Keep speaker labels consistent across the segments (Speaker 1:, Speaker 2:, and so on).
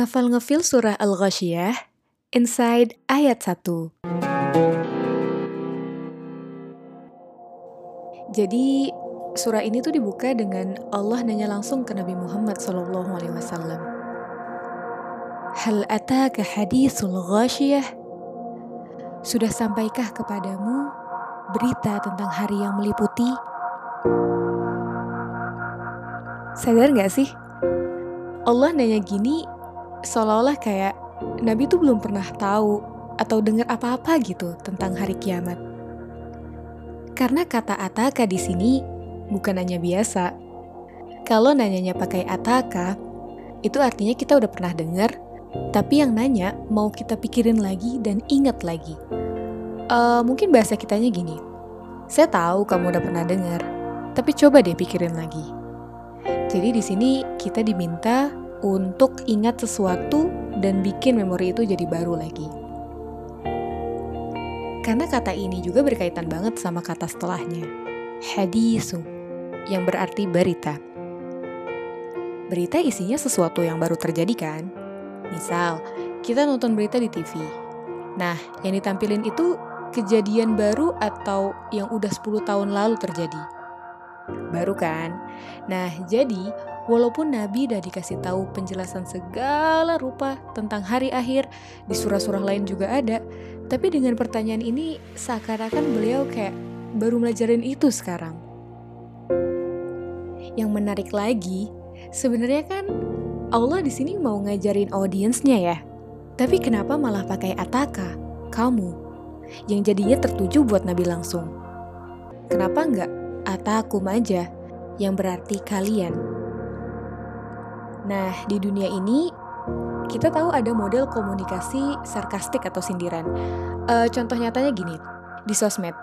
Speaker 1: Ngafal ngefil surah Al-Ghasyiyah, inside ayat 1. Jadi, surah ini tuh dibuka dengan Allah nanya langsung ke Nabi Muhammad SAW. Hal ataka hadithul ghasyiyah? Sudah sampaikah kepadamu berita tentang hari yang meliputi? Sadar gak sih? Allah nanya gini seolah-olah kayak Nabi tuh belum pernah tahu atau dengar apa-apa gitu tentang hari kiamat. Karena kata ataka di sini bukan nanya biasa. Kalau nanyanya pakai ataka, itu artinya kita udah pernah dengar, tapi yang nanya mau kita pikirin lagi dan ingat lagi. Uh, mungkin bahasa kitanya gini, saya tahu kamu udah pernah dengar, tapi coba deh pikirin lagi. Jadi di sini kita diminta untuk ingat sesuatu dan bikin memori itu jadi baru lagi. Karena kata ini juga berkaitan banget sama kata setelahnya, hadisu, yang berarti berita. Berita isinya sesuatu yang baru terjadi kan? Misal, kita nonton berita di TV. Nah, yang ditampilin itu kejadian baru atau yang udah 10 tahun lalu terjadi. Baru kan? Nah, jadi Walaupun Nabi udah dikasih tahu penjelasan segala rupa tentang hari akhir, di surah-surah lain juga ada, tapi dengan pertanyaan ini seakan-akan beliau kayak baru melajarin itu sekarang. Yang menarik lagi, sebenarnya kan Allah di sini mau ngajarin audiensnya ya. Tapi kenapa malah pakai ataka, kamu, yang jadinya tertuju buat Nabi langsung? Kenapa nggak atakum aja, yang berarti kalian? Nah, di dunia ini kita tahu ada model komunikasi sarkastik atau sindiran. E, contoh nyatanya gini, di sosmed,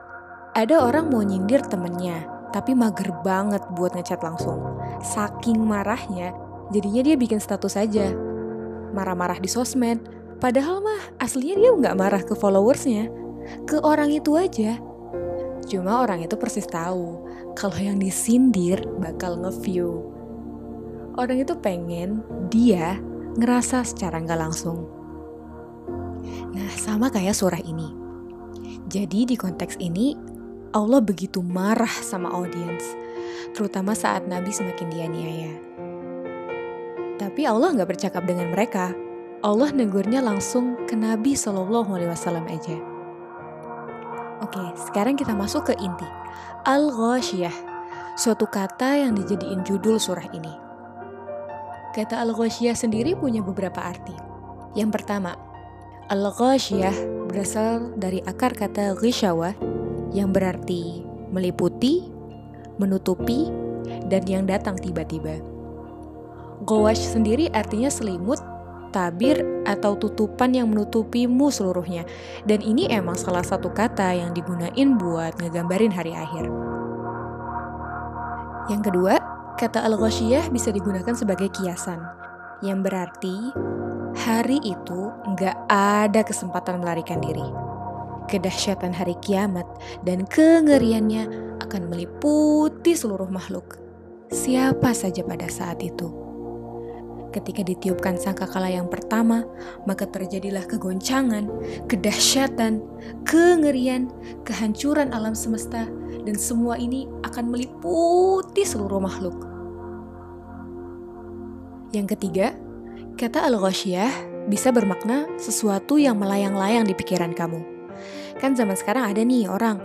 Speaker 1: ada orang mau nyindir temennya, tapi mager banget buat ngechat langsung. Saking marahnya, jadinya dia bikin status aja. Marah-marah di sosmed, padahal mah aslinya dia nggak marah ke followersnya, ke orang itu aja. Cuma orang itu persis tahu kalau yang disindir bakal nge-view orang itu pengen dia ngerasa secara nggak langsung. Nah, sama kayak surah ini. Jadi di konteks ini, Allah begitu marah sama audiens, terutama saat Nabi semakin dianiaya. Tapi Allah nggak bercakap dengan mereka. Allah negurnya langsung ke Nabi Shallallahu Alaihi Wasallam aja. Oke, sekarang kita masuk ke inti. Al-Ghoshiyah, suatu kata yang dijadiin judul surah ini. Kata al-ghasyiyah sendiri punya beberapa arti. Yang pertama, al-ghasyiyah berasal dari akar kata ghishawa yang berarti meliputi, menutupi, dan yang datang tiba-tiba. Ghawash sendiri artinya selimut, tabir, atau tutupan yang menutupimu seluruhnya. Dan ini emang salah satu kata yang digunain buat ngegambarin hari akhir. Yang kedua, Kata al-ghasyiyah bisa digunakan sebagai kiasan, yang berarti hari itu nggak ada kesempatan melarikan diri. Kedahsyatan hari kiamat dan kengeriannya akan meliputi seluruh makhluk. Siapa saja pada saat itu. Ketika ditiupkan sangkakala yang pertama, maka terjadilah kegoncangan, kedahsyatan, kengerian, kehancuran alam semesta, dan semua ini akan meliputi seluruh makhluk. Yang ketiga, kata al-ghasyiyah bisa bermakna sesuatu yang melayang-layang di pikiran kamu. Kan zaman sekarang ada nih orang,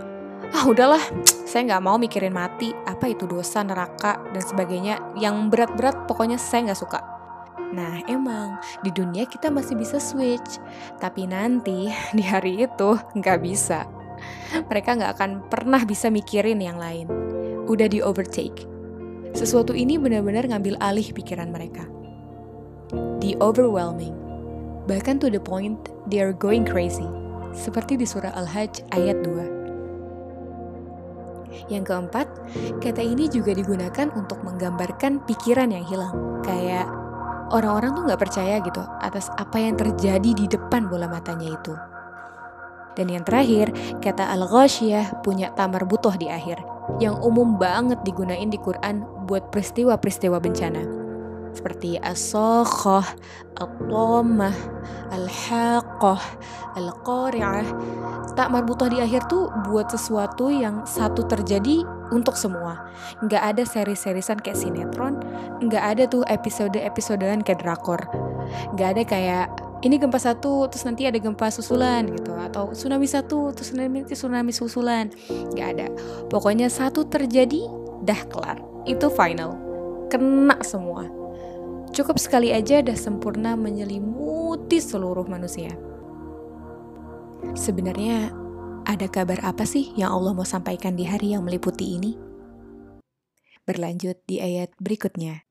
Speaker 1: ah udahlah, saya nggak mau mikirin mati, apa itu dosa, neraka, dan sebagainya. Yang berat-berat pokoknya saya nggak suka. Nah emang di dunia kita masih bisa switch, tapi nanti di hari itu nggak bisa. Mereka nggak akan pernah bisa mikirin yang lain. Udah di overtake. Sesuatu ini benar-benar ngambil alih pikiran mereka. The overwhelming. Bahkan to the point they are going crazy. Seperti di surah Al-Hajj ayat 2. Yang keempat, kata ini juga digunakan untuk menggambarkan pikiran yang hilang. Kayak orang-orang tuh nggak percaya gitu atas apa yang terjadi di depan bola matanya itu. Dan yang terakhir, kata al-ghasyiyah punya tamar butuh di akhir, yang umum banget digunain di Quran buat peristiwa-peristiwa bencana. Seperti al-haqah, al-qari'ah. Tak marbutoh di akhir tuh buat sesuatu yang satu terjadi untuk semua. Nggak ada seri-serisan kayak sinetron, nggak ada tuh episode-episodean kayak drakor. Nggak ada kayak ini gempa satu terus nanti ada gempa susulan gitu atau tsunami satu terus tsunami tsunami susulan nggak ada pokoknya satu terjadi dah kelar itu final kena semua cukup sekali aja dah sempurna menyelimuti seluruh manusia. Sebenarnya ada kabar apa sih yang Allah mau sampaikan di hari yang meliputi ini? Berlanjut di ayat berikutnya